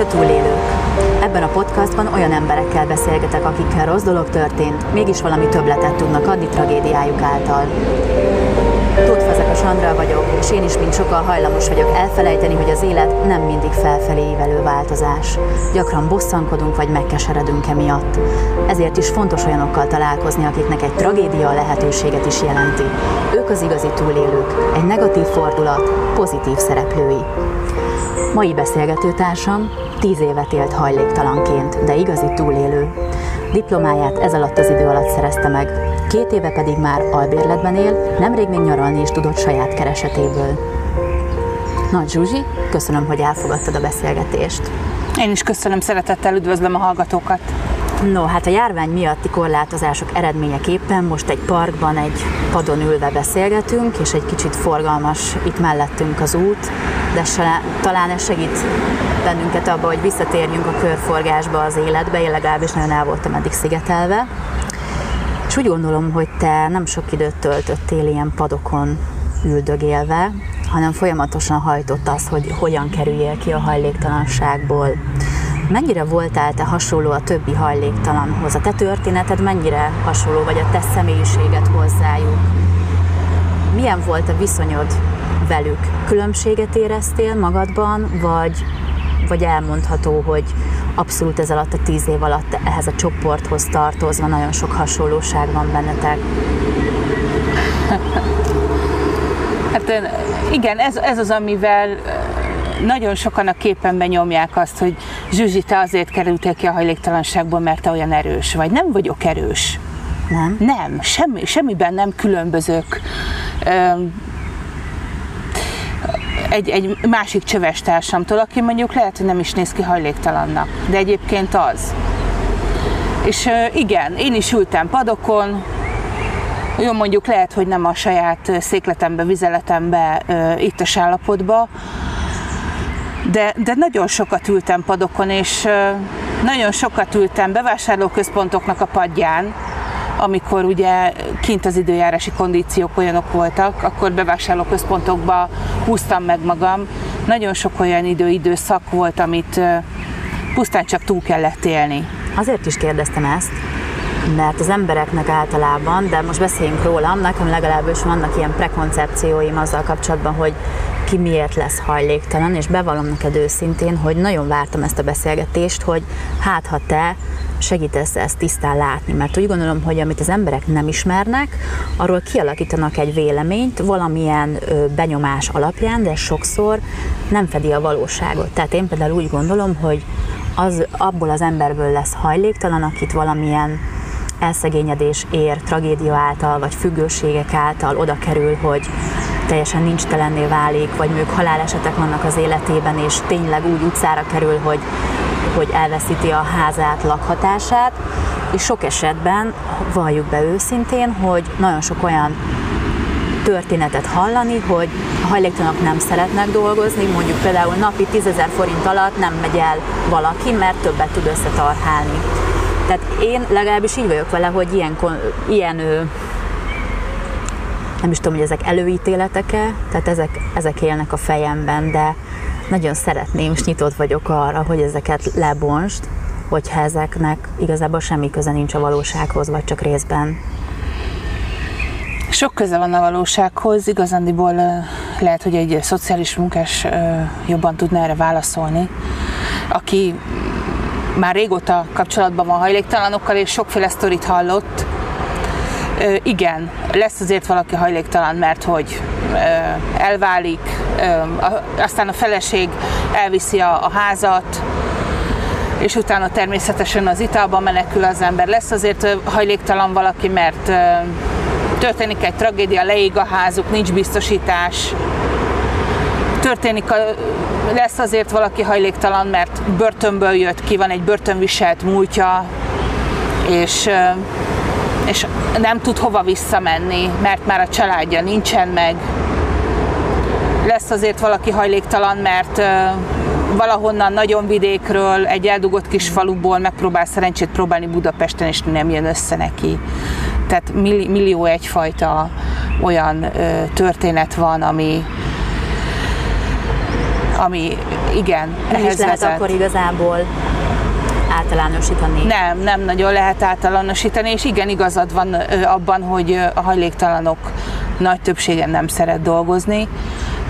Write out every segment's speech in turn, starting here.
Te túlélők. Ebben a podcastban olyan emberekkel beszélgetek, akikkel rossz dolog történt, mégis valami többletet tudnak adni tragédiájuk által. Tóth Fazekas Andrea vagyok, és én is, mint sokkal hajlamos vagyok elfelejteni, hogy az élet nem mindig felfelé ívelő változás. Gyakran bosszankodunk vagy megkeseredünk emiatt. Ezért is fontos olyanokkal találkozni, akiknek egy tragédia a lehetőséget is jelenti. Ők az igazi túlélők, egy negatív fordulat, pozitív szereplői. Mai beszélgetőtársam tíz évet élt hajléktalanként, de igazi túlélő. Diplomáját ez alatt az idő alatt szerezte meg, két éve pedig már albérletben él, nemrég még nyaralni is tudott saját keresetéből. Nagy Zsuzsi, köszönöm, hogy elfogadtad a beszélgetést. Én is köszönöm, szeretettel üdvözlöm a hallgatókat. No, hát a járvány miatti korlátozások eredményeképpen most egy parkban egy padon ülve beszélgetünk, és egy kicsit forgalmas itt mellettünk az út, de se, talán ez segít bennünket abba, hogy visszatérjünk a körforgásba az életbe, én legalábbis nagyon el voltam eddig szigetelve. És úgy gondolom, hogy te nem sok időt töltöttél ilyen padokon üldögélve, hanem folyamatosan hajtott az, hogy hogyan kerüljél ki a hajléktalanságból. Mennyire voltál te hasonló a többi hajléktalanhoz? A te történeted mennyire hasonló, vagy a te személyiséged hozzájuk? Milyen volt a viszonyod velük? Különbséget éreztél magadban, vagy, vagy elmondható, hogy abszolút ez alatt a tíz év alatt ehhez a csoporthoz tartozva nagyon sok hasonlóság van bennetek? Hát igen, ez, ez az, amivel nagyon sokan a képen benyomják azt, hogy Zsuzsi, te azért kerültél ki a hajléktalanságból, mert te olyan erős vagy. Nem vagyok erős. Nem? Nem, semmi, semmiben nem különbözök egy, egy másik csöves társamtól, aki mondjuk lehet, hogy nem is néz ki hajléktalannak, de egyébként az. És igen, én is ültem padokon, jó, mondjuk lehet, hogy nem a saját székletembe, vizeletembe, itt a állapotba, de, de nagyon sokat ültem padokon, és nagyon sokat ültem bevásárlóközpontoknak a padján, amikor ugye kint az időjárási kondíciók olyanok voltak, akkor bevásárlóközpontokba húztam meg magam. Nagyon sok olyan idő-időszak volt, amit pusztán csak túl kellett élni. Azért is kérdeztem ezt, mert az embereknek általában, de most beszéljünk rólam, nekem legalábbis vannak ilyen prekoncepcióim azzal kapcsolatban, hogy ki miért lesz hajléktalan, és bevallom neked őszintén, hogy nagyon vártam ezt a beszélgetést, hogy hát ha te segítesz ezt tisztán látni, mert úgy gondolom, hogy amit az emberek nem ismernek, arról kialakítanak egy véleményt valamilyen benyomás alapján, de sokszor nem fedi a valóságot. Tehát én például úgy gondolom, hogy az abból az emberből lesz hajléktalan, akit valamilyen elszegényedés ér, tragédia által, vagy függőségek által oda kerül, hogy teljesen nincs telenné válik, vagy mondjuk halálesetek vannak az életében, és tényleg úgy utcára kerül, hogy, hogy elveszíti a házát, lakhatását, és sok esetben valljuk be őszintén, hogy nagyon sok olyan történetet hallani, hogy a hajléktalanok nem szeretnek dolgozni, mondjuk például napi 10 ezer forint alatt nem megy el valaki, mert többet tud összetarhálni. Tehát én legalábbis így vagyok vele, hogy ilyen, ilyen nem is tudom, hogy ezek előítéletek-e, tehát ezek, ezek élnek a fejemben, de nagyon szeretném, és nyitott vagyok arra, hogy ezeket lebonst, hogyha ezeknek igazából semmi köze nincs a valósághoz, vagy csak részben. Sok köze van a valósághoz, igazándiból lehet, hogy egy szociális munkás jobban tudna erre válaszolni, aki már régóta kapcsolatban van hajléktalanokkal, és sokféle sztorit hallott. Igen, lesz azért valaki hajléktalan, mert hogy elválik, aztán a feleség elviszi a, a házat, és utána természetesen az italba menekül az ember. Lesz azért hajléktalan valaki, mert történik egy tragédia, leég a házuk, nincs biztosítás, történik a, lesz azért valaki hajléktalan, mert börtönből jött ki, van egy börtönviselt múltja, és, és nem tud hova visszamenni, mert már a családja nincsen meg. Lesz azért valaki hajléktalan, mert valahonnan nagyon vidékről, egy eldugott kis faluból megpróbál szerencsét próbálni Budapesten, és nem jön össze neki. Tehát millió egyfajta olyan történet van, ami, ami igen, Nem ehhez is lehet vezet. akkor igazából általánosítani. Nem, nem nagyon lehet általánosítani, és igen, igazad van abban, hogy a hajléktalanok nagy többsége nem szeret dolgozni.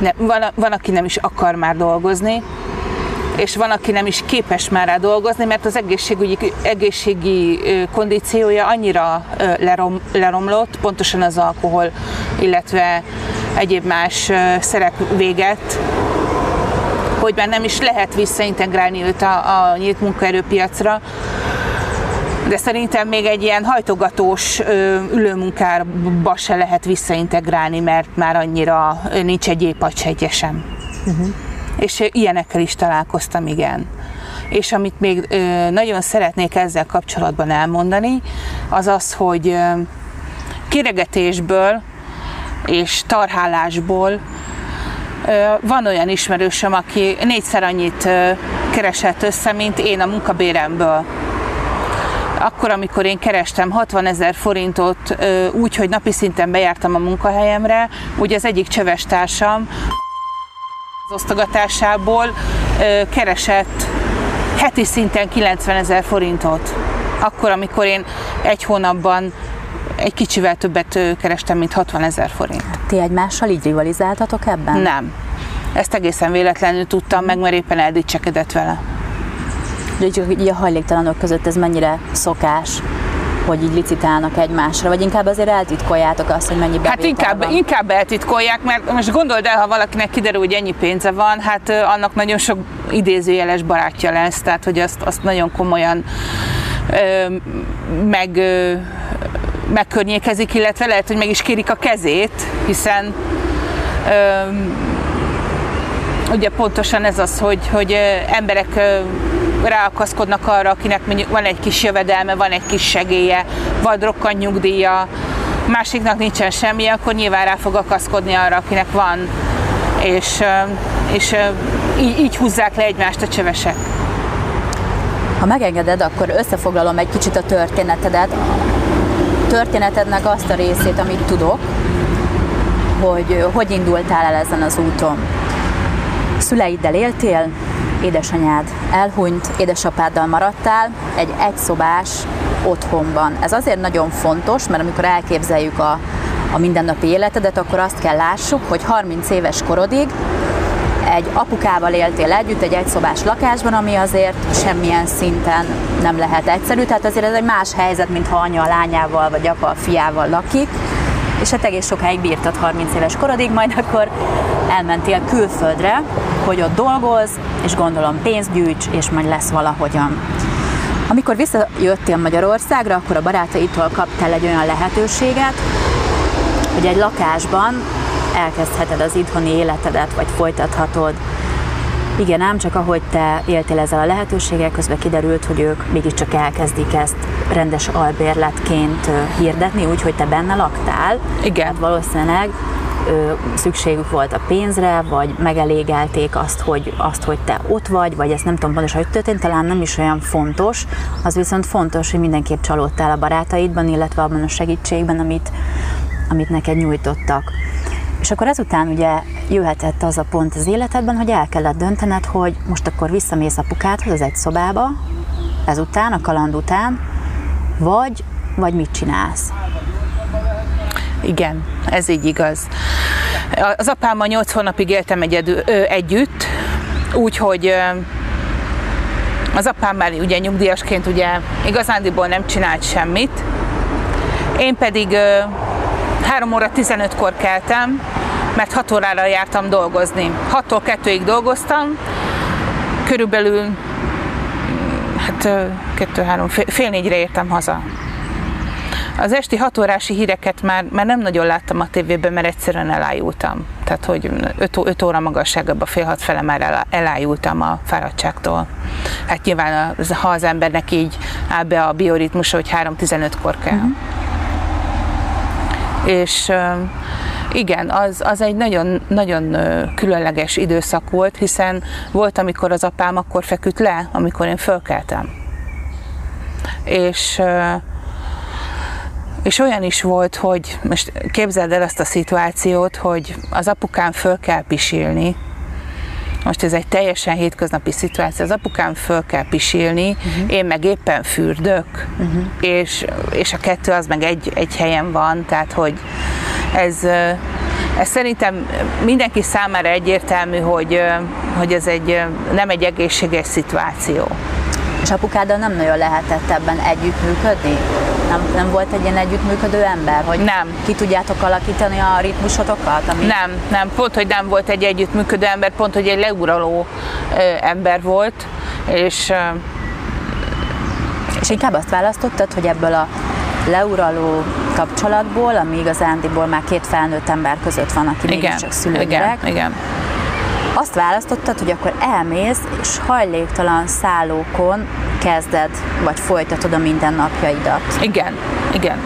Ne, van, van, aki nem is akar már dolgozni, és van, aki nem is képes már rá dolgozni, mert az egészségügyi, egészségi kondíciója annyira lerom, leromlott, pontosan az alkohol, illetve egyéb más szerek véget, hogy már nem is lehet visszaintegrálni őt a, a nyílt munkaerőpiacra, de szerintem még egy ilyen hajtogatós ülőmunkába se lehet visszaintegrálni, mert már annyira nincs egy épacsegye sem. Uh-huh. És ilyenekkel is találkoztam, igen. És amit még nagyon szeretnék ezzel kapcsolatban elmondani, az az, hogy kiregetésből és tarhálásból Van olyan ismerősöm, aki négyszer annyit keresett össze, mint én a munkabéremből. Akkor, amikor én kerestem 60 ezer forintot úgy, hogy napi szinten bejártam a munkahelyemre, úgy az egyik csöves társam az osztogatásából keresett heti szinten 90 ezer forintot. Akkor, amikor én egy hónapban egy kicsivel többet kerestem, mint 60 ezer forint. Ti egymással így rivalizáltatok ebben? Nem. Ezt egészen véletlenül tudtam meg, mert éppen eldicsekedett vele. Így a hajléktalanok között ez mennyire szokás, hogy így licitálnak egymásra, vagy inkább azért eltitkoljátok azt, hogy mennyi bevétel Hát inkább, van? inkább eltitkolják, mert most gondold el, ha valakinek kiderül, hogy ennyi pénze van, hát annak nagyon sok idézőjeles barátja lesz, tehát hogy azt, azt nagyon komolyan ö, meg, ö, megkörnyékezik, illetve lehet, hogy meg is kérik a kezét, hiszen ö, ugye pontosan ez az, hogy, hogy emberek ráakaszkodnak arra, akinek mondjuk van egy kis jövedelme, van egy kis segélye, vagy rokkant nyugdíja, másiknak nincsen semmi, akkor nyilván rá fog akaszkodni arra, akinek van, és, és így, így húzzák le egymást a csövesek. Ha megengeded, akkor összefoglalom egy kicsit a történetedet. Történetednek azt a részét, amit tudok, hogy hogy indultál el ezen az úton. Szüleiddel éltél, édesanyád elhunyt, édesapáddal maradtál egy egyszobás otthonban. Ez azért nagyon fontos, mert amikor elképzeljük a, a mindennapi életedet, akkor azt kell lássuk, hogy 30 éves korodig egy apukával éltél együtt egy egyszobás lakásban, ami azért semmilyen szinten nem lehet egyszerű, tehát azért ez egy más helyzet, mint ha anya a lányával, vagy apa a fiával lakik, és hát egész sokáig bírtad 30 éves korodig, majd akkor elmentél külföldre, hogy ott dolgoz, és gondolom pénzt gyűjts, és majd lesz valahogyan. Amikor visszajöttél Magyarországra, akkor a barátaitól kaptál egy olyan lehetőséget, hogy egy lakásban elkezdheted az itthoni életedet, vagy folytathatod. Igen, ám csak ahogy te éltél ezzel a lehetőséggel, közben kiderült, hogy ők mégiscsak elkezdik ezt rendes albérletként hirdetni, úgyhogy te benne laktál. Igen. Hát valószínűleg ö, szükségük volt a pénzre, vagy megelégelték azt hogy, azt, hogy te ott vagy, vagy ezt nem tudom pontosan, hogy történt, talán nem is olyan fontos. Az viszont fontos, hogy mindenképp csalódtál a barátaidban, illetve abban a segítségben, amit, amit neked nyújtottak. És akkor ezután ugye jöhetett az a pont az életedben, hogy el kellett döntened, hogy most akkor visszamész apukádhoz az egy szobába, ezután, a kaland után, vagy, vagy mit csinálsz? Igen, ez így igaz. Az apámmal 8 hónapig éltem egyedül, ö, együtt, úgyhogy az apám már ugye nyugdíjasként ugye igazándiból nem csinált semmit. Én pedig ö, 3 óra 15-kor keltem, mert 6 órára jártam dolgozni. 6-tól 2-ig dolgoztam, körülbelül hát 2-3, fél, fél négyre értem haza. Az esti hat órási híreket már, már nem nagyon láttam a tévében, mert egyszerűen elájultam. Tehát, hogy 5 óra magasságban fél hat fele már elá- elájultam a fáradtságtól. Hát nyilván, az, ha az embernek így áll be a bioritmusa, hogy 3.15-kor kell. Mm-hmm. És igen, az, az egy nagyon, nagyon különleges időszak volt, hiszen volt, amikor az apám akkor feküdt le, amikor én fölkeltem. És és olyan is volt, hogy most képzeld el azt a szituációt, hogy az apukám föl kell pisilni, most ez egy teljesen hétköznapi szituáció, az apukám föl kell pisilni, uh-huh. én meg éppen fürdök, uh-huh. és, és a kettő az meg egy, egy helyen van, tehát hogy ez, ez szerintem mindenki számára egyértelmű, hogy, hogy ez egy, nem egy egészséges szituáció. És apukáddal nem nagyon lehetett ebben együttműködni? Nem, nem volt egy ilyen együttműködő ember, hogy nem. ki tudjátok alakítani a ritmusotokat? Ami... Nem, nem, pont, hogy nem volt egy együttműködő ember, pont, hogy egy leuraló ö, ember volt, és ö, és inkább azt választottad, hogy ebből a leuraló kapcsolatból, ami igazándiból már két felnőtt ember között van, aki igen, csak szülőgyerek, igen, igen. Azt választottad, hogy akkor elmész, és hajléktalan szállókon kezded, vagy folytatod a mindennapjaidat. Igen, igen.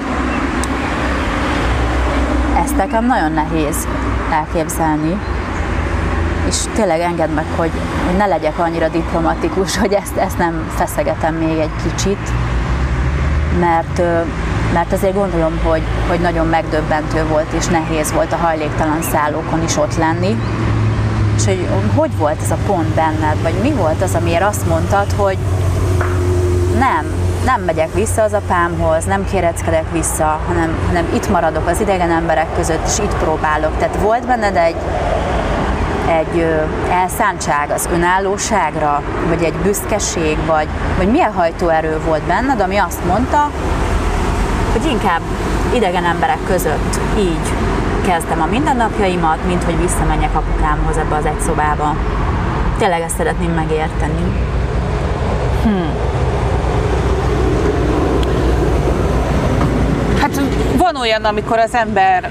Ezt nekem nagyon nehéz elképzelni, és tényleg engedd meg, hogy, hogy ne legyek annyira diplomatikus, hogy ezt, ezt nem feszegetem még egy kicsit, mert, mert azért gondolom, hogy, hogy nagyon megdöbbentő volt és nehéz volt a hajléktalan szállókon is ott lenni. És hogy hogy volt ez a pont benned, vagy mi volt az, amiért azt mondtad, hogy nem, nem megyek vissza az apámhoz, nem kéreckedek vissza, hanem, hanem itt maradok az idegen emberek között, és itt próbálok. Tehát volt benned egy, egy elszántság az önállóságra, vagy egy büszkeség, vagy, vagy milyen hajtóerő volt benned, ami azt mondta, hogy inkább idegen emberek között így kezdem a mindennapjaimat, mint hogy visszamenjek apukámhoz ebbe az egy szobába. Tényleg ezt szeretném megérteni. Hmm. Hát van olyan, amikor az ember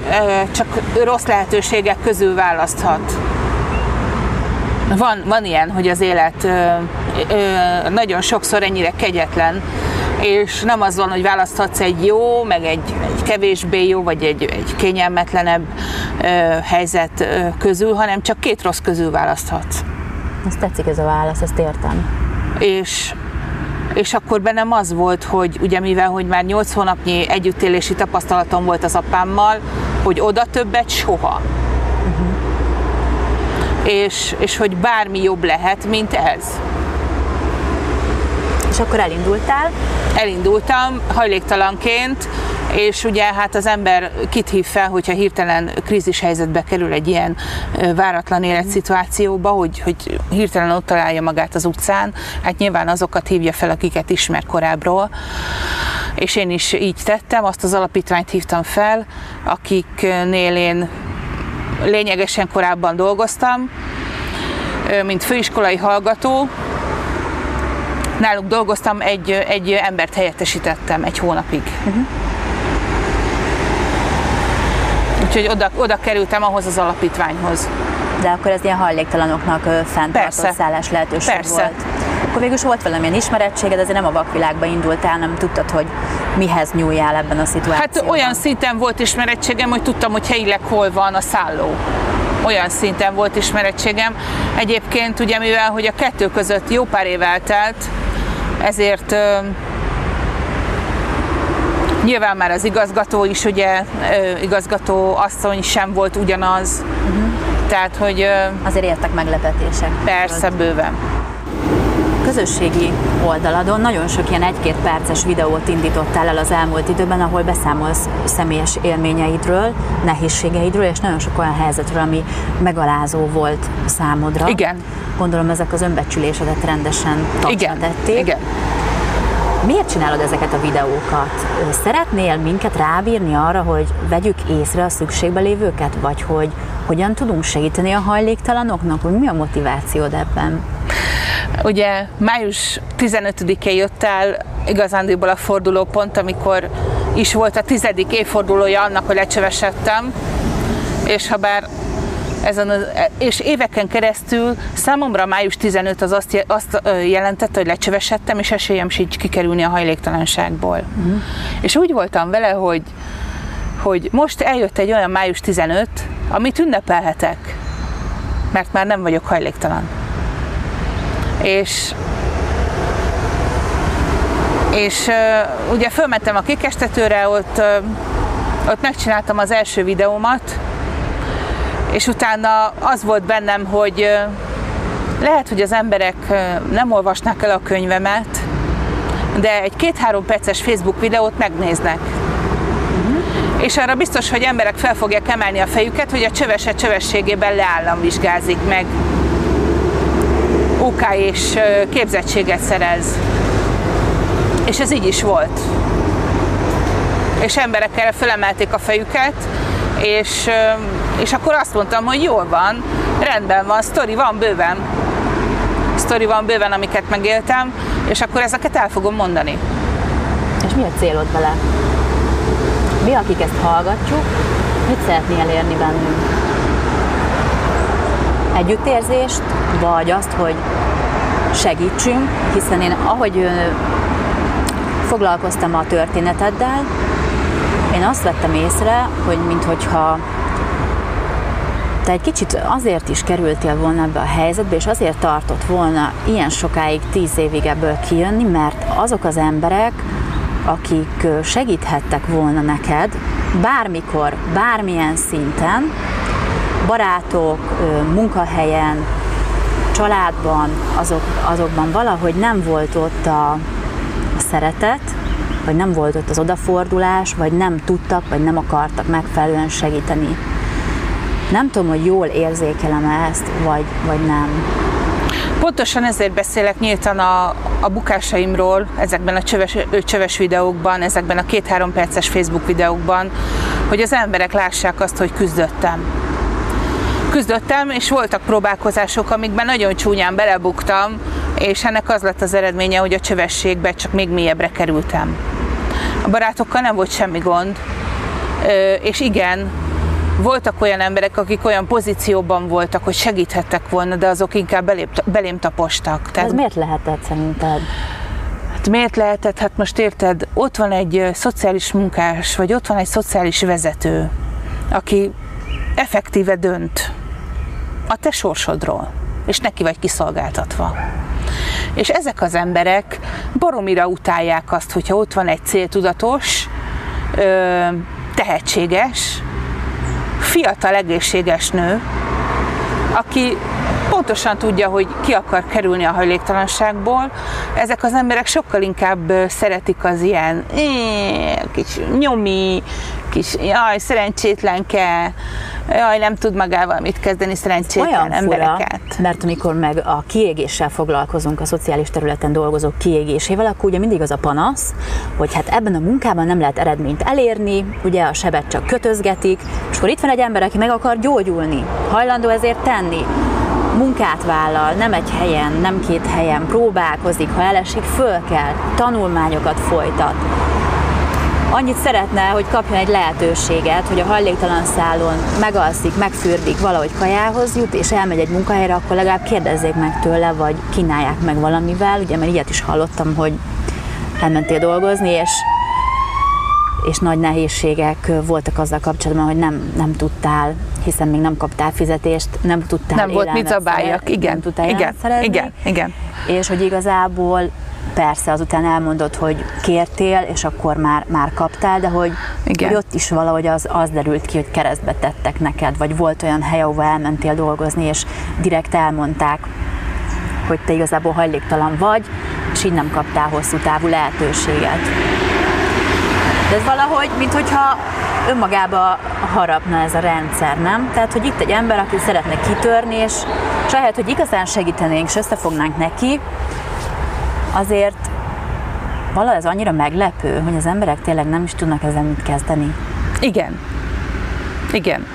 csak rossz lehetőségek közül választhat van, van ilyen, hogy az élet ö, ö, nagyon sokszor ennyire kegyetlen, és nem az van, hogy választhatsz egy jó, meg egy, egy kevésbé jó, vagy egy, egy kényelmetlenebb ö, helyzet ö, közül, hanem csak két rossz közül választhatsz. Ezt tetszik ez a válasz, ezt értem. És és akkor bennem az volt, hogy ugye mivel, hogy már 8 hónapnyi együttélési tapasztalatom volt az apámmal, hogy oda többet soha és, és hogy bármi jobb lehet, mint ez. És akkor elindultál? Elindultam hajléktalanként, és ugye hát az ember kit hív fel, hogyha hirtelen krízis helyzetbe kerül egy ilyen váratlan életszituációba, hogy, hogy hirtelen ott találja magát az utcán, hát nyilván azokat hívja fel, akiket ismer korábbról, és én is így tettem, azt az alapítványt hívtam fel, akiknél én lényegesen korábban dolgoztam, mint főiskolai hallgató. Náluk dolgoztam, egy, egy embert helyettesítettem egy hónapig. Uh-huh. Úgyhogy oda, oda kerültem ahhoz az alapítványhoz. De akkor ez ilyen hajléktalanoknak fenntartott szállás lehetőség Persze. volt. Akkor végül is volt valamilyen ismerettséged, azért nem a vakvilágba indultál, nem tudtad, hogy mihez nyúljál ebben a szituációban. Hát olyan szinten volt ismerettségem, hogy tudtam, hogy helyileg hol van a szálló olyan szinten volt ismerettségem. Egyébként ugye mivel, hogy a kettő között jó pár év eltelt, ezért nyilván már az igazgató is, ugye igazgató asszony sem volt ugyanaz, uh-huh. tehát hogy... Azért értek meglepetések. Persze, bőven közösségi oldaladon nagyon sok ilyen egy-két perces videót indítottál el az elmúlt időben, ahol beszámolsz személyes élményeidről, nehézségeidről, és nagyon sok olyan helyzetről, ami megalázó volt számodra. Igen. Gondolom ezek az önbecsülésedet rendesen Igen. tették. Igen. Miért csinálod ezeket a videókat? Szeretnél minket rábírni arra, hogy vegyük észre a szükségbe lévőket, vagy hogy hogyan tudunk segíteni a hajléktalanoknak? Hogy mi a motivációd ebben? Ugye május 15-én jött el igazándiból a fordulópont, amikor is volt a tizedik évfordulója annak, hogy lecsevesedtem, és ha bár ezen az, és éveken keresztül számomra május 15 az azt, azt jelentette, hogy lecsevesedtem, és esélyem sincs kikerülni a hajléktalanságból. Uh-huh. És úgy voltam vele, hogy, hogy most eljött egy olyan május 15, amit ünnepelhetek, mert már nem vagyok hajléktalan és és uh, ugye fölmentem a kikestetőre, ott, uh, ott megcsináltam az első videómat, és utána az volt bennem, hogy, uh, lehet, hogy az emberek nem olvasnák el a könyvemet, de egy két-három perces Facebook videót megnéznek. És arra biztos, hogy emberek fel fogják emelni a fejüket, hogy a csövese csövességében leállamvizsgázik meg. OK és képzettséget szerez. És ez így is volt. És emberek erre fölemelték a fejüket, és, és akkor azt mondtam, hogy jól van, rendben van, sztori van bőven. Sztori van bőven, amiket megéltem, és akkor ezeket el fogom mondani. És mi a célod vele? Mi, akik ezt hallgatjuk, mit szeretnél elérni bennünk? Együttérzést, vagy azt, hogy segítsünk, hiszen én ahogy foglalkoztam a történeteddel, én azt vettem észre, hogy minthogyha te egy kicsit azért is kerültél volna ebbe a helyzetbe, és azért tartott volna ilyen sokáig, tíz évig ebből kijönni, mert azok az emberek, akik segíthettek volna neked, bármikor, bármilyen szinten, barátok, munkahelyen, családban, azok, azokban valahogy nem volt ott a, a szeretet, vagy nem volt ott az odafordulás, vagy nem tudtak, vagy nem akartak megfelelően segíteni. Nem tudom, hogy jól érzékelem ezt, vagy, vagy nem. Pontosan ezért beszélek nyíltan a, a bukásaimról ezekben a csöves, csöves videókban, ezekben a két-három perces Facebook videókban, hogy az emberek lássák azt, hogy küzdöttem. Küzdöttem, és voltak próbálkozások, amikben nagyon csúnyán belebuktam, és ennek az lett az eredménye, hogy a csövességbe csak még mélyebbre kerültem. A barátokkal nem volt semmi gond, és igen, voltak olyan emberek, akik olyan pozícióban voltak, hogy segíthettek volna, de azok inkább belém, belém tapostak. Tehát, Ez miért lehetett szerinted? Hát miért lehetett? Hát most érted, ott van egy szociális munkás, vagy ott van egy szociális vezető, aki effektíve dönt a te sorsodról, és neki vagy kiszolgáltatva. És ezek az emberek baromira utálják azt, hogyha ott van egy céltudatos, tehetséges, fiatal, egészséges nő, aki pontosan tudja, hogy ki akar kerülni a hajléktalanságból. Ezek az emberek sokkal inkább szeretik az ilyen kis nyomi, kis jaj, szerencsétlenke, jaj, nem tud magával mit kezdeni szerencsétlen Olyan embereket. Fura, mert amikor meg a kiégéssel foglalkozunk, a szociális területen dolgozók kiégésével, akkor ugye mindig az a panasz, hogy hát ebben a munkában nem lehet eredményt elérni, ugye a sebet csak kötözgetik, és akkor itt van egy ember, aki meg akar gyógyulni, hajlandó ezért tenni, munkát vállal, nem egy helyen, nem két helyen, próbálkozik, ha elesik, föl kell, tanulmányokat folytat, annyit szeretne, hogy kapjon egy lehetőséget, hogy a hajléktalan szálon megalszik, megfürdik, valahogy kajához jut, és elmegy egy munkahelyre, akkor legalább kérdezzék meg tőle, vagy kínálják meg valamivel, ugye, mert ilyet is hallottam, hogy elmentél dolgozni, és és nagy nehézségek voltak azzal kapcsolatban, hogy nem, nem tudtál, hiszen még nem kaptál fizetést, nem tudtál Nem volt mit zabáljak, igen, nem tudtál igen, igen, igen. És hogy igazából persze azután elmondod, hogy kértél, és akkor már, már kaptál, de hogy, Igen. hogy ott is valahogy az, az derült ki, hogy keresztbe tettek neked, vagy volt olyan hely, ahova elmentél dolgozni, és direkt elmondták, hogy te igazából hajléktalan vagy, és így nem kaptál hosszú távú lehetőséget. De ez valahogy, mintha önmagába harapna ez a rendszer, nem? Tehát, hogy itt egy ember, aki szeretne kitörni, és, és ahelyett, hogy igazán segítenénk, és összefognánk neki, azért valahogy ez annyira meglepő, hogy az emberek tényleg nem is tudnak ezzel mit kezdeni. Igen. Igen.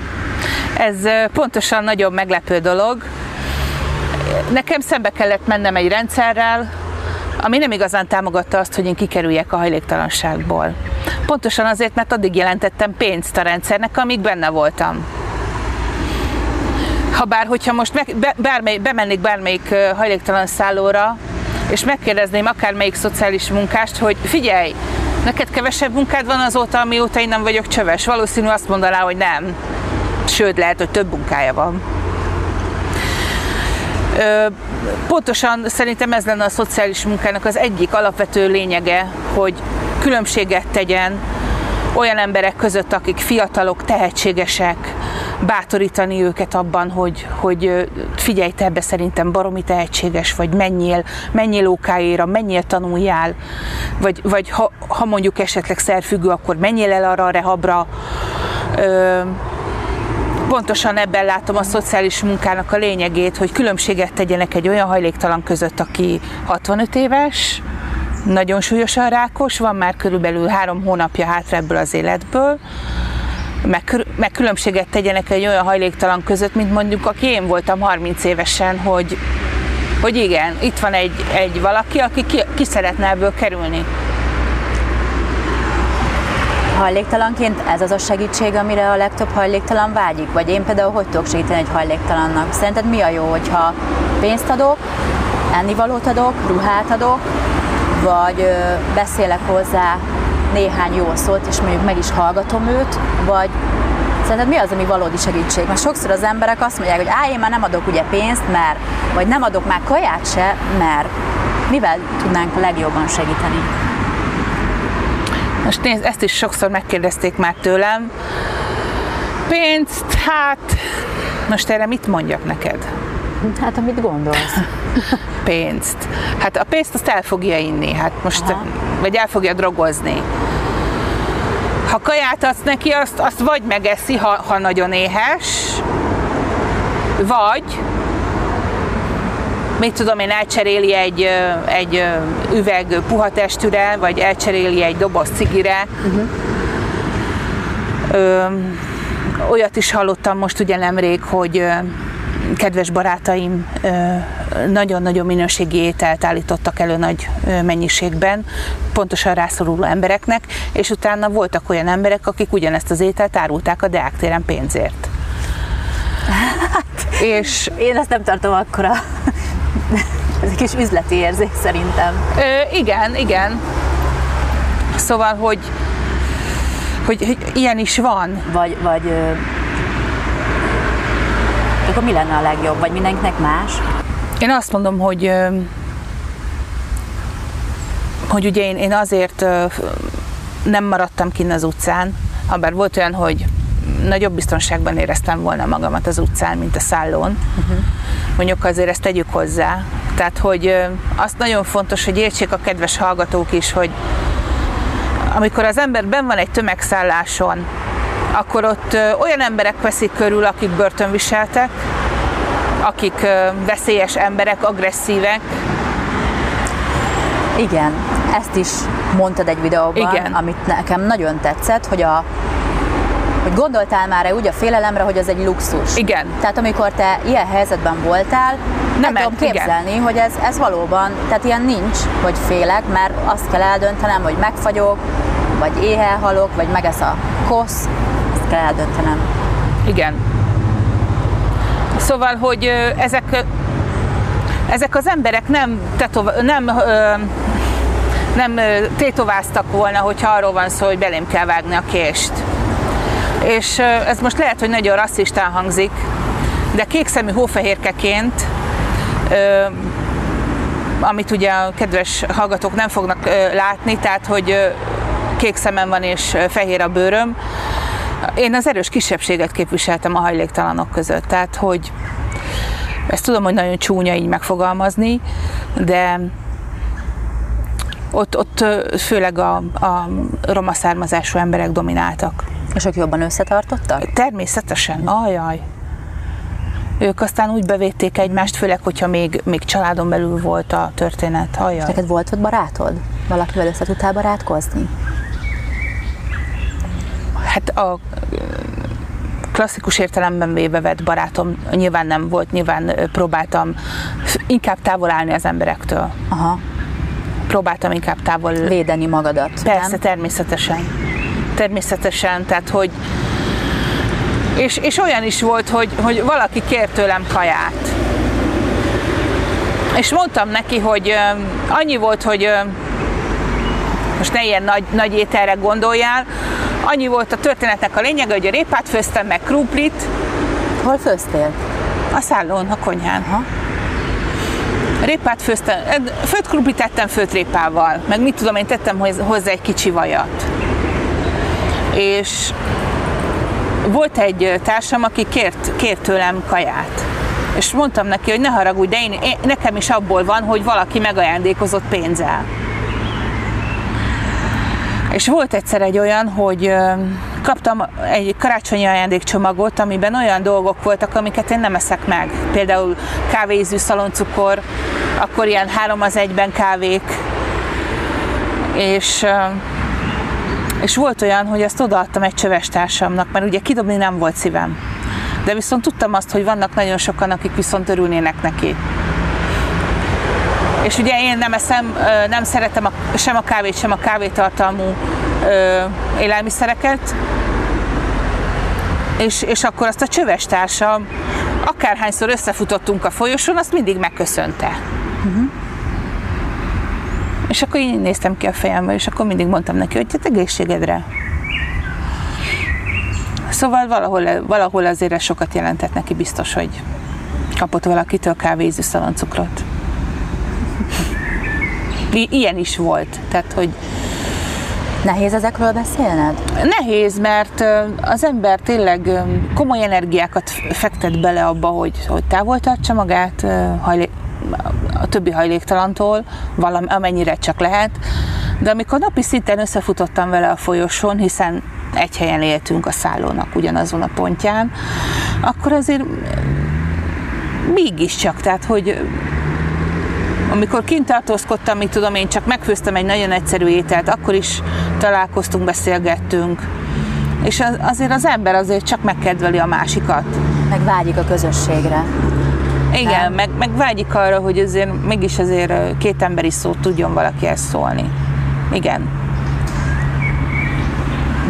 Ez pontosan nagyon meglepő dolog. Nekem szembe kellett mennem egy rendszerrel, ami nem igazán támogatta azt, hogy én kikerüljek a hajléktalanságból. Pontosan azért, mert addig jelentettem pénzt a rendszernek, amíg benne voltam. Habár, hogyha most meg, be, bármely, bemennék bármelyik hajléktalan szállóra, és megkérdezném akármelyik szociális munkást, hogy figyelj, neked kevesebb munkád van azóta, amióta én nem vagyok csöves. Valószínű azt mondaná, hogy nem. Sőt, lehet, hogy több munkája van. Ö, pontosan szerintem ez lenne a szociális munkának az egyik alapvető lényege, hogy különbséget tegyen olyan emberek között, akik fiatalok, tehetségesek, bátorítani őket abban, hogy, hogy figyelj, te ebbe szerintem baromi tehetséges vagy, menjél, menjél ókáéra, menjél tanuljál, vagy, vagy ha, ha mondjuk esetleg szerfüggő, akkor menjél el arra a rehabra. Ö, pontosan ebben látom a szociális munkának a lényegét, hogy különbséget tegyenek egy olyan hajléktalan között, aki 65 éves, nagyon súlyosan rákos, van már körülbelül három hónapja hátra ebből az életből, meg, meg különbséget tegyenek egy olyan hajléktalan között, mint mondjuk aki én voltam 30 évesen, hogy, hogy igen, itt van egy, egy valaki, aki ki, ki szeretne ebből kerülni. Hajléktalanként ez az a segítség, amire a legtöbb hajléktalan vágyik? Vagy én például hogy tudok segíteni egy hajléktalannak? Szerinted mi a jó, hogyha pénzt adok, ennivalót adok, ruhát adok, vagy beszélek hozzá néhány jó szót, és mondjuk meg is hallgatom őt, vagy Szerinted mi az, ami valódi segítség? Mert sokszor az emberek azt mondják, hogy á, én már nem adok ugye pénzt, mert, vagy nem adok már kaját se, mert mivel tudnánk legjobban segíteni? Most nézd, ezt is sokszor megkérdezték már tőlem. Pénzt, hát most erre mit mondjak neked? Hát, amit gondolsz. pénzt. Hát a pénzt azt el fogja inni, hát most, Aha. vagy el fogja drogozni. Ha kaját adsz neki, azt, azt vagy megeszi, ha, ha nagyon éhes, vagy mit tudom én, elcseréli egy, egy üveg puha testűre, vagy elcseréli egy doboz cigire. Uh-huh. Ö, olyat is hallottam most ugye nemrég, hogy kedves barátaim nagyon-nagyon minőségi ételt állítottak elő nagy mennyiségben, pontosan rászoruló embereknek, és utána voltak olyan emberek, akik ugyanezt az ételt árulták a Deák téren pénzért. Hát, és én ezt nem tartom akkora ez egy kis üzleti érzés szerintem. Ö, igen, igen. Szóval, hogy, hogy, hogy ilyen is van. Vagy, vagy akkor mi lenne a legjobb? Vagy mindenkinek más? Én azt mondom, hogy hogy ugye én, én azért nem maradtam kinn az utcán, habár volt olyan, hogy nagyobb biztonságban éreztem volna magamat az utcán, mint a szállón. Uh-huh. Mondjuk azért ezt tegyük hozzá. Tehát, hogy azt nagyon fontos, hogy értsék a kedves hallgatók is, hogy amikor az ember ben van egy tömegszálláson, akkor ott olyan emberek veszik körül, akik börtönviseltek, akik veszélyes emberek, agresszívek. Igen, ezt is mondtad egy videóban, Igen. amit nekem nagyon tetszett, hogy a hogy gondoltál már úgy a félelemre, hogy az egy luxus? Igen. Tehát amikor te ilyen helyzetben voltál, nem tudom képzelni, igen. hogy ez, ez valóban, tehát ilyen nincs, hogy félek, mert azt kell eldöntenem, hogy megfagyok, vagy éhel halok, vagy megesz a kosz, kell eldöntenem. Igen. Szóval, hogy ezek, ezek az emberek nem, tetova, nem nem tétováztak volna, hogyha arról van szó, hogy belém kell vágni a kést és ez most lehet, hogy nagyon rasszistán hangzik, de kékszemű hófehérkeként, amit ugye a kedves hallgatók nem fognak látni, tehát hogy kék szemem van és fehér a bőröm, én az erős kisebbséget képviseltem a hajléktalanok között, tehát hogy ezt tudom, hogy nagyon csúnya így megfogalmazni, de ott, ott főleg a, a roma származású emberek domináltak. És ők jobban összetartottak? Természetesen, ajaj. Ők aztán úgy bevédték egymást, főleg, hogyha még, még családon belül volt a történet. Ajaj. És neked volt ott barátod? Valakivel össze tudtál barátkozni? Hát a klasszikus értelemben véve vett barátom nyilván nem volt, nyilván próbáltam inkább távol állni az emberektől. Aha. Próbáltam inkább távol... Védeni magadat, Persze, nem? természetesen természetesen, tehát hogy és, és olyan is volt, hogy, hogy valaki kért tőlem kaját. És mondtam neki, hogy annyi volt, hogy most ne ilyen nagy, nagy ételre gondoljál, annyi volt a történetnek a lényege, hogy a répát főztem, meg krumplit. Hol főztél? A szállón, a konyhán. Ha? Répát főztem, főtt krumplit tettem főtt répával, meg mit tudom, én tettem hozzá egy kicsi vajat és volt egy társam, aki kért, kért tőlem kaját. És mondtam neki, hogy ne haragudj, de én, én, nekem is abból van, hogy valaki megajándékozott pénzzel. És volt egyszer egy olyan, hogy kaptam egy karácsonyi ajándékcsomagot, amiben olyan dolgok voltak, amiket én nem eszek meg. Például kávéízű szaloncukor, akkor ilyen három az egyben kávék, és és volt olyan, hogy ezt odaadtam egy csöves társamnak, mert ugye kidobni nem volt szívem. De viszont tudtam azt, hogy vannak nagyon sokan, akik viszont örülnének neki. És ugye én nem eszem, nem szeretem a, sem a kávét, sem a kávétartalmú élelmiszereket, és, és akkor azt a csöves társam, akárhányszor összefutottunk a folyosón, azt mindig megköszönte. Uh-huh. És akkor így néztem ki a fejembe, és akkor mindig mondtam neki, hogy hát egészségedre. Szóval valahol, valahol azért sokat jelentett neki biztos, hogy kapott valakitől kávézű szaloncukrot. Ilyen is volt. Tehát, hogy Nehéz ezekről beszélned? Nehéz, mert az ember tényleg komoly energiákat fektet bele abba, hogy, hogy távol tartsa magát hajlé- a többi hajléktalantól, valami, amennyire csak lehet. De amikor napi szinten összefutottam vele a folyosón, hiszen egy helyen éltünk a szállónak ugyanazon a pontján, akkor azért mégiscsak, tehát hogy amikor kint tartózkodtam, mit tudom én, csak megfőztem egy nagyon egyszerű ételt, akkor is találkoztunk, beszélgettünk, és azért az ember azért csak megkedveli a másikat. Meg vágyik a közösségre. Igen, meg, meg vágyik arra, hogy azért mégis azért két emberi szót tudjon valaki ezt szólni. Igen.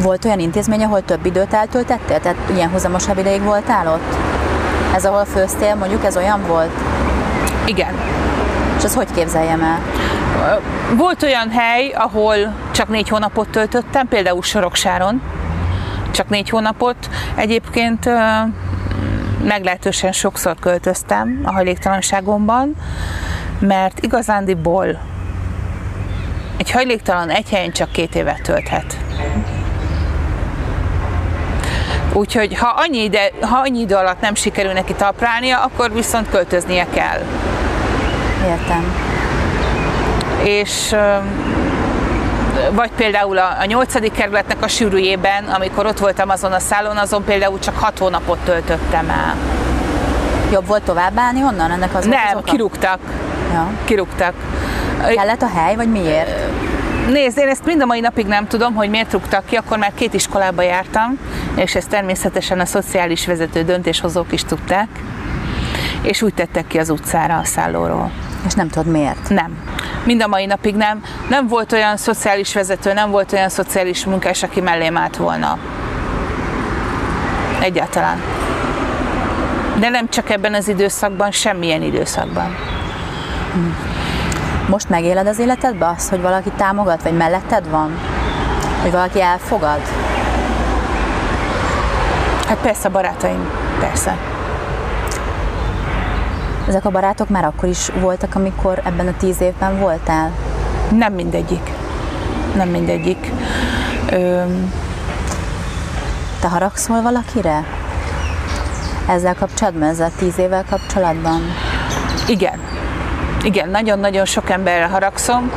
Volt olyan intézmény, ahol több időt eltöltettél? Tehát ilyen hozamosabb ideig voltál ott? Ez, ahol főztél, mondjuk ez olyan volt? Igen. És azt hogy képzeljem el? Volt olyan hely, ahol csak négy hónapot töltöttem, például Soroksáron, csak négy hónapot. Egyébként meglehetősen sokszor költöztem a hajléktalanságomban, mert igazándiból egy hajléktalan egy helyen csak két évet tölthet. Úgyhogy ha annyi, ide, ha annyi idő alatt nem sikerül neki taprálnia, akkor viszont költöznie kell. Értem. És vagy például a, a 8. kerületnek a sűrűjében, amikor ott voltam azon a szállón, azon például csak 6 hónapot töltöttem el. Jobb volt továbbállni onnan ennek az Nem, az kirúgtak. Ja. Kirúgtak. Kellett a hely, vagy miért? Nézd, én ezt mind a mai napig nem tudom, hogy miért rúgtak ki, akkor már két iskolába jártam, és ezt természetesen a szociális vezető döntéshozók is tudták, és úgy tettek ki az utcára a szállóról. És nem tudod miért? Nem. Mind a mai napig nem. Nem volt olyan szociális vezető, nem volt olyan szociális munkás, aki mellém állt volna. Egyáltalán. De nem csak ebben az időszakban, semmilyen időszakban. Most megéled az életedbe azt, hogy valaki támogat, vagy melletted van? Hogy valaki elfogad? Hát persze, barátaim, persze. Ezek a barátok már akkor is voltak, amikor ebben a tíz évben voltál? Nem mindegyik. Nem mindegyik. Ö... Te haragszol valakire? Ezzel kapcsolatban, ezzel a tíz évvel kapcsolatban? Igen. Igen, nagyon-nagyon sok emberre haragszom.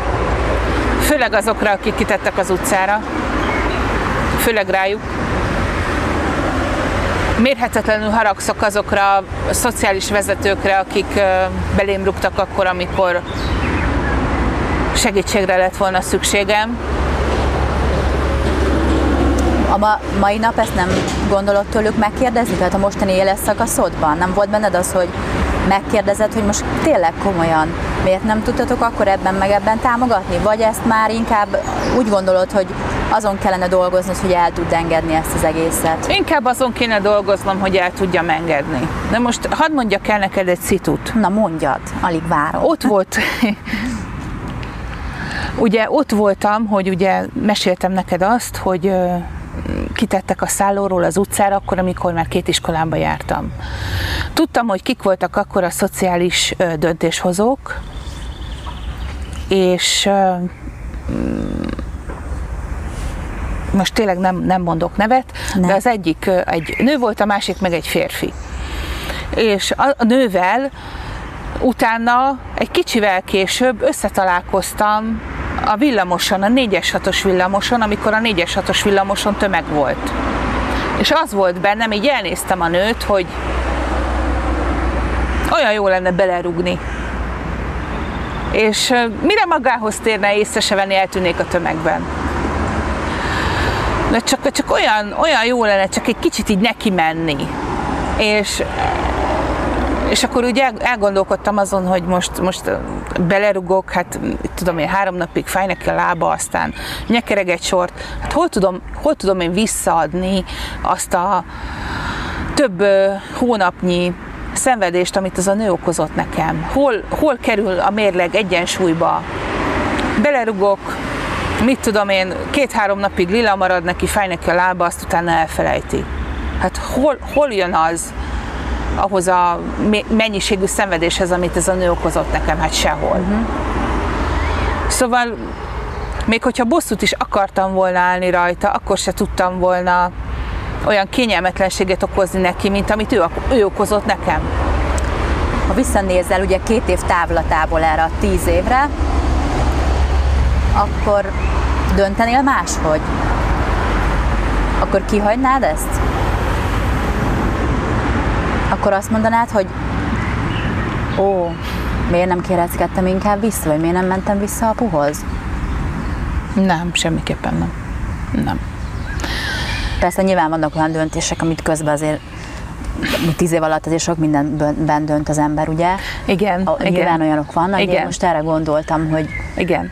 Főleg azokra, akik kitettek az utcára. Főleg rájuk mérhetetlenül haragszok azokra a szociális vezetőkre, akik belém rúgtak akkor, amikor segítségre lett volna szükségem. A ma, mai nap ezt nem gondolod tőlük megkérdezni? Tehát a mostani életszakaszodban nem volt benned az, hogy megkérdezed, hogy most tényleg komolyan miért nem tudtatok akkor ebben meg ebben támogatni? Vagy ezt már inkább úgy gondolod, hogy azon kellene dolgoznod, hogy el tud engedni ezt az egészet? Inkább azon kéne dolgoznom, hogy el tudjam engedni. De most hadd mondjak el neked egy szitut. Na mondjad, alig várom. Ott volt, ugye ott voltam, hogy ugye meséltem neked azt, hogy kitettek a szállóról az utcára, akkor, amikor már két iskolába jártam. Tudtam, hogy kik voltak akkor a szociális döntéshozók, és most tényleg nem, nem mondok nevet, Ne. de az egyik egy nő volt, a másik meg egy férfi. És a, a nővel utána egy kicsivel később összetalálkoztam a villamoson, a 4-es 6-os villamoson, amikor a 4-es 6-os villamoson tömeg volt. És az volt bennem, így elnéztem a nőt, hogy olyan jó lenne belerugni. És mire magához térne, észre se venni, eltűnék a tömegben. De csak, csak olyan, olyan jó lenne csak egy kicsit így neki menni. És és akkor úgy el- elgondolkodtam azon, hogy most, most belerugok, hát tudom én, három napig fáj neki a lába, aztán nyekereg egy sort. Hát hol tudom, hol tudom én visszaadni azt a több hónapnyi szenvedést, amit az a nő okozott nekem? Hol, hol kerül a mérleg egyensúlyba? Belerugok, mit tudom én, két-három napig lila marad neki, fáj neki a lába, azt utána elfelejti. Hát hol, hol jön az, ahhoz a mennyiségű szenvedéshez, amit ez a nő okozott nekem, hát sehol. Uh-huh. Szóval még hogyha bosszút is akartam volna állni rajta, akkor se tudtam volna olyan kényelmetlenséget okozni neki, mint amit ő, ő okozott nekem. Ha visszanézel ugye két év távlatából erre a tíz évre, akkor döntenél máshogy? Akkor kihagynád ezt? Akkor azt mondanád, hogy ó, miért nem kéreckedtem inkább vissza, vagy miért nem mentem vissza apuhoz? Nem, semmiképpen nem. Nem. Persze nyilván vannak olyan döntések, amit közben azért tíz év alatt azért sok mindenben dönt az ember, ugye? Igen, A, igen. Nyilván olyanok vannak, de én Igen. most erre gondoltam, hogy Igen,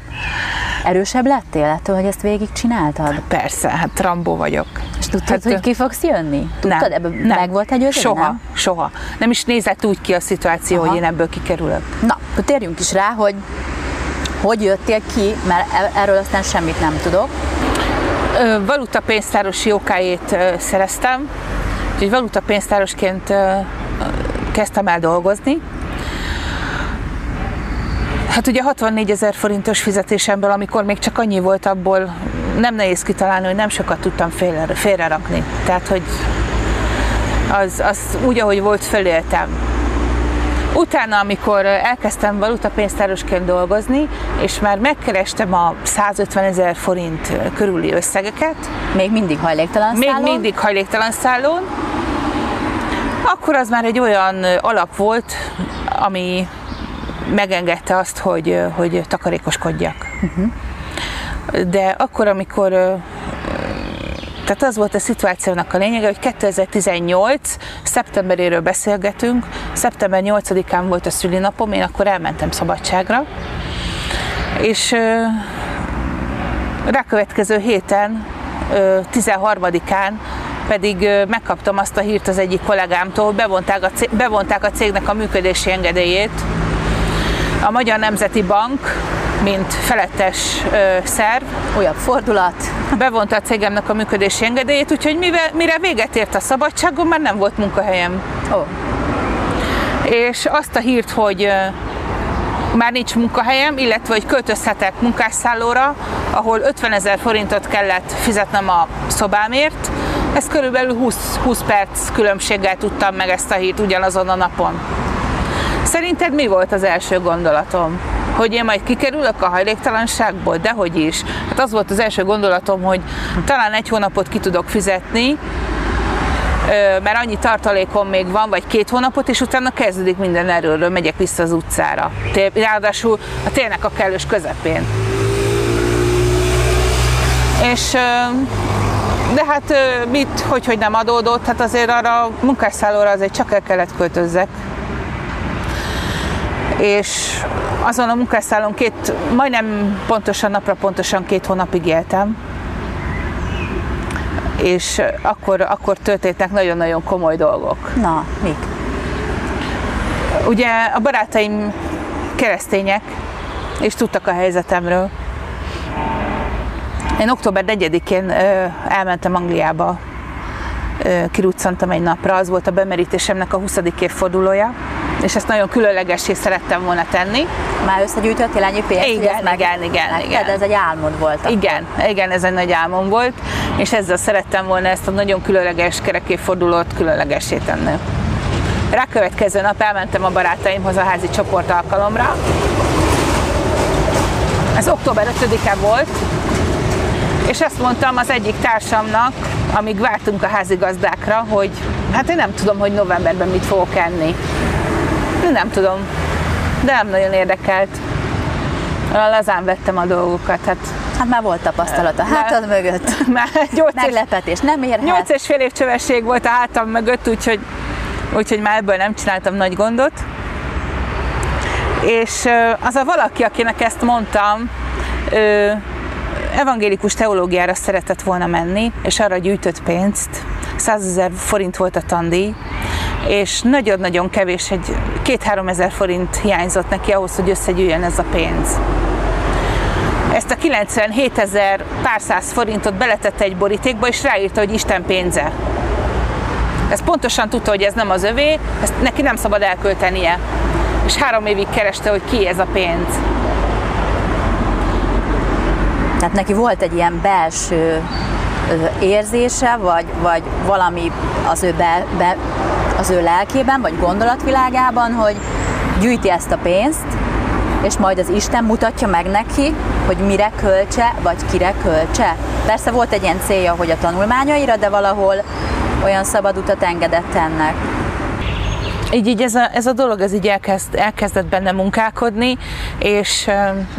erősebb lettél ettől, hogy ezt végig csináltad? persze, hát Rambó vagyok. És tudtad, Hát, hogy ki fogsz jönni? Tudtad, ebből meg volt egy Soha, nem? soha. Nem is nézett úgy ki a szituáció, Aha. hogy én ebből kikerülök. Na, akkor térjünk is rá, hogy hogy jöttél ki, mert e- erről aztán semmit nem tudok. Ö, valutapénztáros jókájét ö, szereztem, úgyhogy valutapénztárosként ö, ö, kezdtem el dolgozni. Hát ugye 64 ezer forintos fizetésemből, amikor még csak annyi volt, abból nem nehéz kitalálni, hogy nem sokat tudtam félre, félrerakni. Tehát, hogy az, az úgy, ahogy volt, föléltem. Utána, amikor elkezdtem valutapénztárosként dolgozni, és már megkerestem a 150 ezer forint körüli összegeket, Még mindig hajléktalan még szállón. mindig hajléktalan szállón, akkor az már egy olyan alap volt, ami megengedte azt, hogy, hogy takarékoskodjak. De akkor, amikor tehát az volt a szituációnak a lényege, hogy 2018. szeptemberéről beszélgetünk, szeptember 8-án volt a szülinapom, én akkor elmentem szabadságra, és rákövetkező héten, ö, 13-án pedig megkaptam azt a hírt az egyik kollégámtól, bevonták a, cég, bevonták a cégnek a működési engedélyét. A Magyar Nemzeti Bank, mint felettes ö, szerv, Újabb fordulat. bevonta a cégemnek a működési engedélyét, úgyhogy mivel, mire véget ért a szabadságom, már nem volt munkahelyem. Ó, És azt a hírt, hogy ö, már nincs munkahelyem, illetve hogy költözhetek munkásszállóra, ahol 50 ezer forintot kellett fizetnem a szobámért. Ez körülbelül 20, 20 perc különbséggel tudtam meg ezt a hírt ugyanazon a napon. Szerinted mi volt az első gondolatom? Hogy én majd kikerülök a hajléktalanságból? Dehogy is. Hát az volt az első gondolatom, hogy talán egy hónapot ki tudok fizetni, mert annyi tartalékom még van, vagy két hónapot, és utána kezdődik minden erőről, megyek vissza az utcára. Ráadásul a télnek a kellős közepén. És de hát mit, hogy, hogy nem adódott, hát azért arra a munkásszállóra azért csak el kellett költözzek. És azon a munkásszállón két, majdnem pontosan napra pontosan két hónapig éltem és akkor, akkor történtek nagyon-nagyon komoly dolgok. na, mik? Ugye a barátaim keresztények, és tudtak a helyzetemről. Én október 4-én ö, elmentem Angliába, ö, kiruccantam egy napra, az volt a bemerítésemnek a 20. évfordulója, és ezt nagyon különlegessé szerettem volna tenni. Már összegyűjtöttél ennyi pénzt? Igen, ezt meg- igen, igen, igen. Ez egy álmod volt. Igen, igen, ez egy nagy álmom volt, és ezzel szerettem volna ezt a nagyon különleges kerekéfordulót különlegesé tenni. Rákövetkező nap elmentem a barátaimhoz a házi csoport alkalomra. Ez október 5-e volt, és ezt mondtam az egyik társamnak, amíg vártunk a házigazdákra, hogy hát én nem tudom, hogy novemberben mit fogok enni. Nem tudom, de nem nagyon érdekelt. Lazán vettem a dolgokat. Hát, hát már volt tapasztalat a hátad mögött. Már gyógyszeres, Meglepetés nem érhet. Nyolc és fél év csövesség volt a hátam mögött, úgyhogy, úgyhogy már ebből nem csináltam nagy gondot. És az a valaki, akinek ezt mondtam, evangélikus teológiára szeretett volna menni, és arra gyűjtött pénzt. 100 ezer forint volt a tandíj, és nagyon-nagyon kevés, egy két-három ezer forint hiányzott neki ahhoz, hogy összegyűjjön ez a pénz. Ezt a 97 ezer pár száz forintot beletette egy borítékba, és ráírta, hogy Isten pénze. Ez pontosan tudta, hogy ez nem az övé, ezt neki nem szabad elköltenie. És három évig kereste, hogy ki ez a pénz. Tehát neki volt egy ilyen belső érzése, vagy, vagy valami az ő, be, be, az ő lelkében, vagy gondolatvilágában, hogy gyűjti ezt a pénzt, és majd az Isten mutatja meg neki, hogy mire költse, vagy kire költse. Persze volt egy ilyen célja, hogy a tanulmányaira, de valahol olyan szabad utat engedett ennek. Így, így ez, a, ez a dolog ez így elkezd, elkezdett benne munkálkodni, és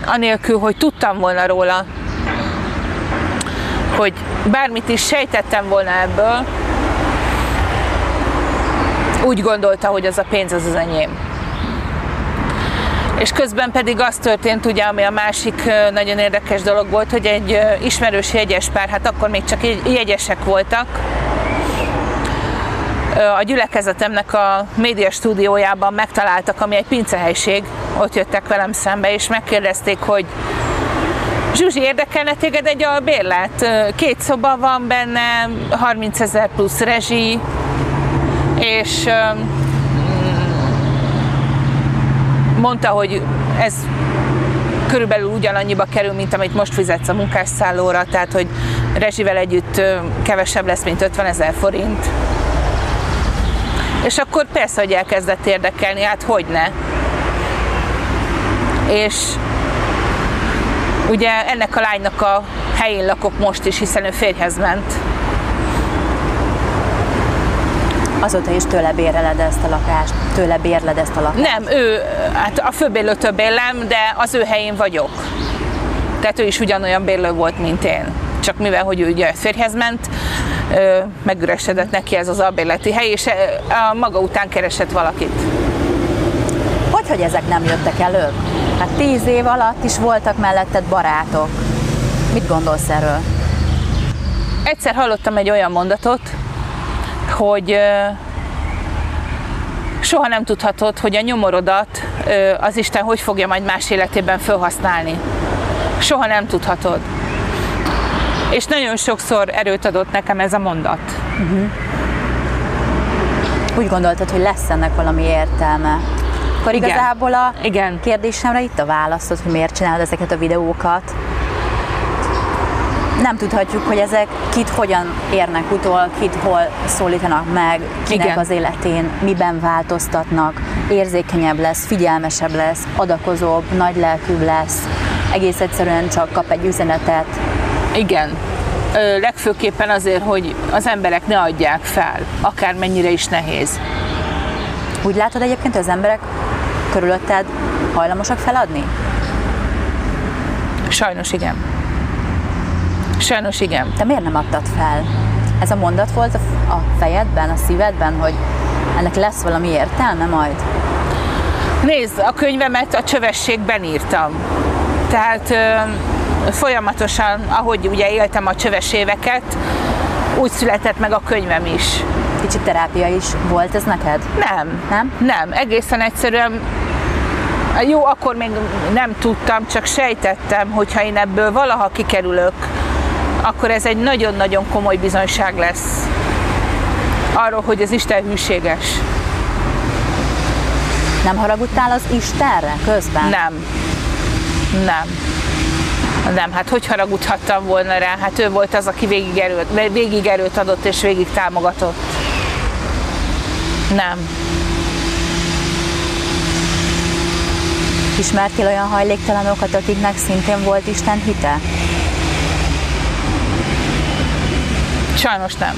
anélkül, hogy tudtam volna róla, hogy bármit is sejtettem volna ebből, úgy gondolta, hogy az a pénz az az enyém. És közben pedig az történt, ugye, ami a másik nagyon érdekes dolog volt, hogy egy ismerős jegyes pár, hát akkor még csak jegyesek voltak, a gyülekezetemnek a média stúdiójában megtaláltak, ami egy pincehelység, ott jöttek velem szembe, és megkérdezték, hogy Zsuzsi, érdekelne téged egy a bérlet? Két szoba van benne, 30 ezer plusz rezsi, és mondta, hogy ez körülbelül ugyanannyiba kerül, mint amit most fizetsz a munkásszállóra, tehát hogy rezsivel együtt kevesebb lesz, mint 50 ezer forint. És akkor persze, hogy elkezdett érdekelni, hát hogy ne. És ugye ennek a lánynak a helyén lakok most is, hiszen ő férjhez ment. Azóta is tőle béreled ezt a lakást, tőle bérled ezt a lakást? Nem, ő, hát a főbérlőtől bérlem, de az ő helyén vagyok. Tehát ő is ugyanolyan bérlő volt, mint én. Csak mivel, hogy ő ugye férjhez ment, megüresedett neki ez az albérleti hely, és a maga után keresett valakit. Hogy, hogy ezek nem jöttek elő? Hát tíz év alatt is voltak melletted barátok. Mit gondolsz erről? Egyszer hallottam egy olyan mondatot, hogy soha nem tudhatod, hogy a nyomorodat az Isten hogy fogja majd más életében felhasználni. Soha nem tudhatod. És nagyon sokszor erőt adott nekem ez a mondat. Uh-huh. Úgy gondoltad, hogy lesz ennek valami értelme? Akkor Igen. igazából a Igen. kérdésemre itt a válaszod, hogy miért csinálod ezeket a videókat. Nem tudhatjuk, hogy ezek kit hogyan érnek utol, kit hol szólítanak meg, kinek Igen. az életén, miben változtatnak, érzékenyebb lesz, figyelmesebb lesz, adakozóbb, nagy lelkűbb lesz, egész egyszerűen csak kap egy üzenetet. Igen, Ö, legfőképpen azért, hogy az emberek ne adják fel, akár mennyire is nehéz. Úgy látod egyébként, hogy az emberek körülötted hajlamosak feladni? Sajnos igen. Sajnos igen. Te miért nem adtad fel? Ez a mondat volt a fejedben, a szívedben, hogy ennek lesz valami értelme majd? Nézd, a könyvemet a csövességben írtam. Tehát ö, folyamatosan, ahogy ugye éltem a csöves éveket, úgy született meg a könyvem is. Kicsit terápia is volt ez neked? Nem. Nem? Nem. Egészen egyszerűen jó, akkor még nem tudtam, csak sejtettem, hogyha én ebből valaha kikerülök, akkor ez egy nagyon-nagyon komoly bizonyság lesz arról, hogy az Isten hűséges. Nem haragudtál az Istenre közben? Nem. Nem. Nem, hát hogy haragudhattam volna rá? Hát ő volt az, aki végig erőt, végig erőt adott és végig támogatott. Nem. Ismertél olyan hajléktalanokat, akiknek szintén volt Isten hite? Sajnos nem.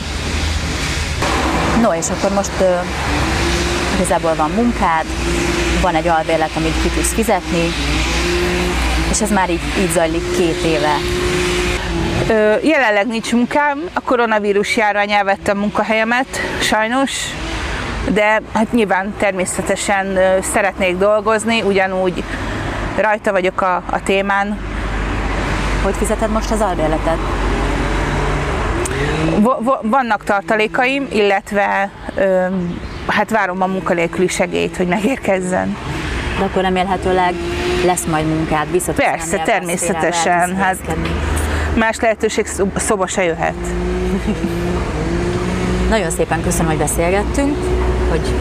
No, és akkor most uh, igazából van munkád, van egy albérlet, amit ki tudsz fizetni, és ez már így, így zajlik két éve. Ö, jelenleg nincs munkám, a koronavírus járvány elvette a munkahelyemet, sajnos, de hát nyilván természetesen szeretnék dolgozni, ugyanúgy rajta vagyok a, a témán. Hogy fizeted most az albérletet? Vannak tartalékaim, illetve hát várom a munkanélküli segélyt, hogy megérkezzen. De akkor remélhetőleg lesz majd munkád, vissza Persze, természetesen. Hát más lehetőség szoba se jöhet. Nagyon szépen köszönöm, hogy beszélgettünk, hogy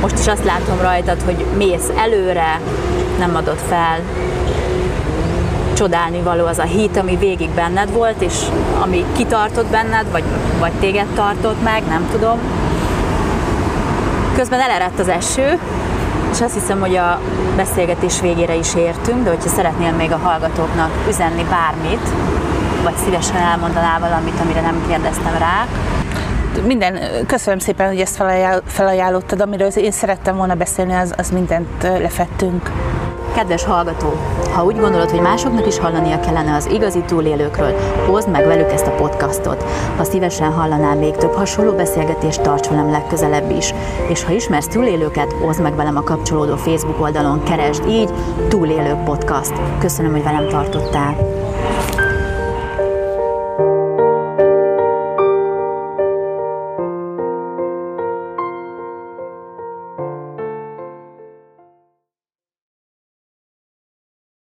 most is azt látom rajtad, hogy mész előre, nem adod fel, csodálni való az a hit, ami végig benned volt, és ami kitartott benned, vagy, vagy téged tartott meg, nem tudom. Közben elerett az eső, és azt hiszem, hogy a beszélgetés végére is értünk, de hogyha szeretnél még a hallgatóknak üzenni bármit, vagy szívesen elmondanál valamit, amire nem kérdeztem rá, minden, köszönöm szépen, hogy ezt felajánlottad, amiről én szerettem volna beszélni, az, az mindent lefettünk. Kedves hallgató, ha úgy gondolod, hogy másoknak is hallania kellene az igazi túlélőkről, hozd meg velük ezt a podcastot. Ha szívesen hallanál még több hasonló beszélgetést, tarts velem legközelebb is. És ha ismersz túlélőket, hozd meg velem a kapcsolódó Facebook oldalon, keresd így Túlélők Podcast. Köszönöm, hogy velem tartottál.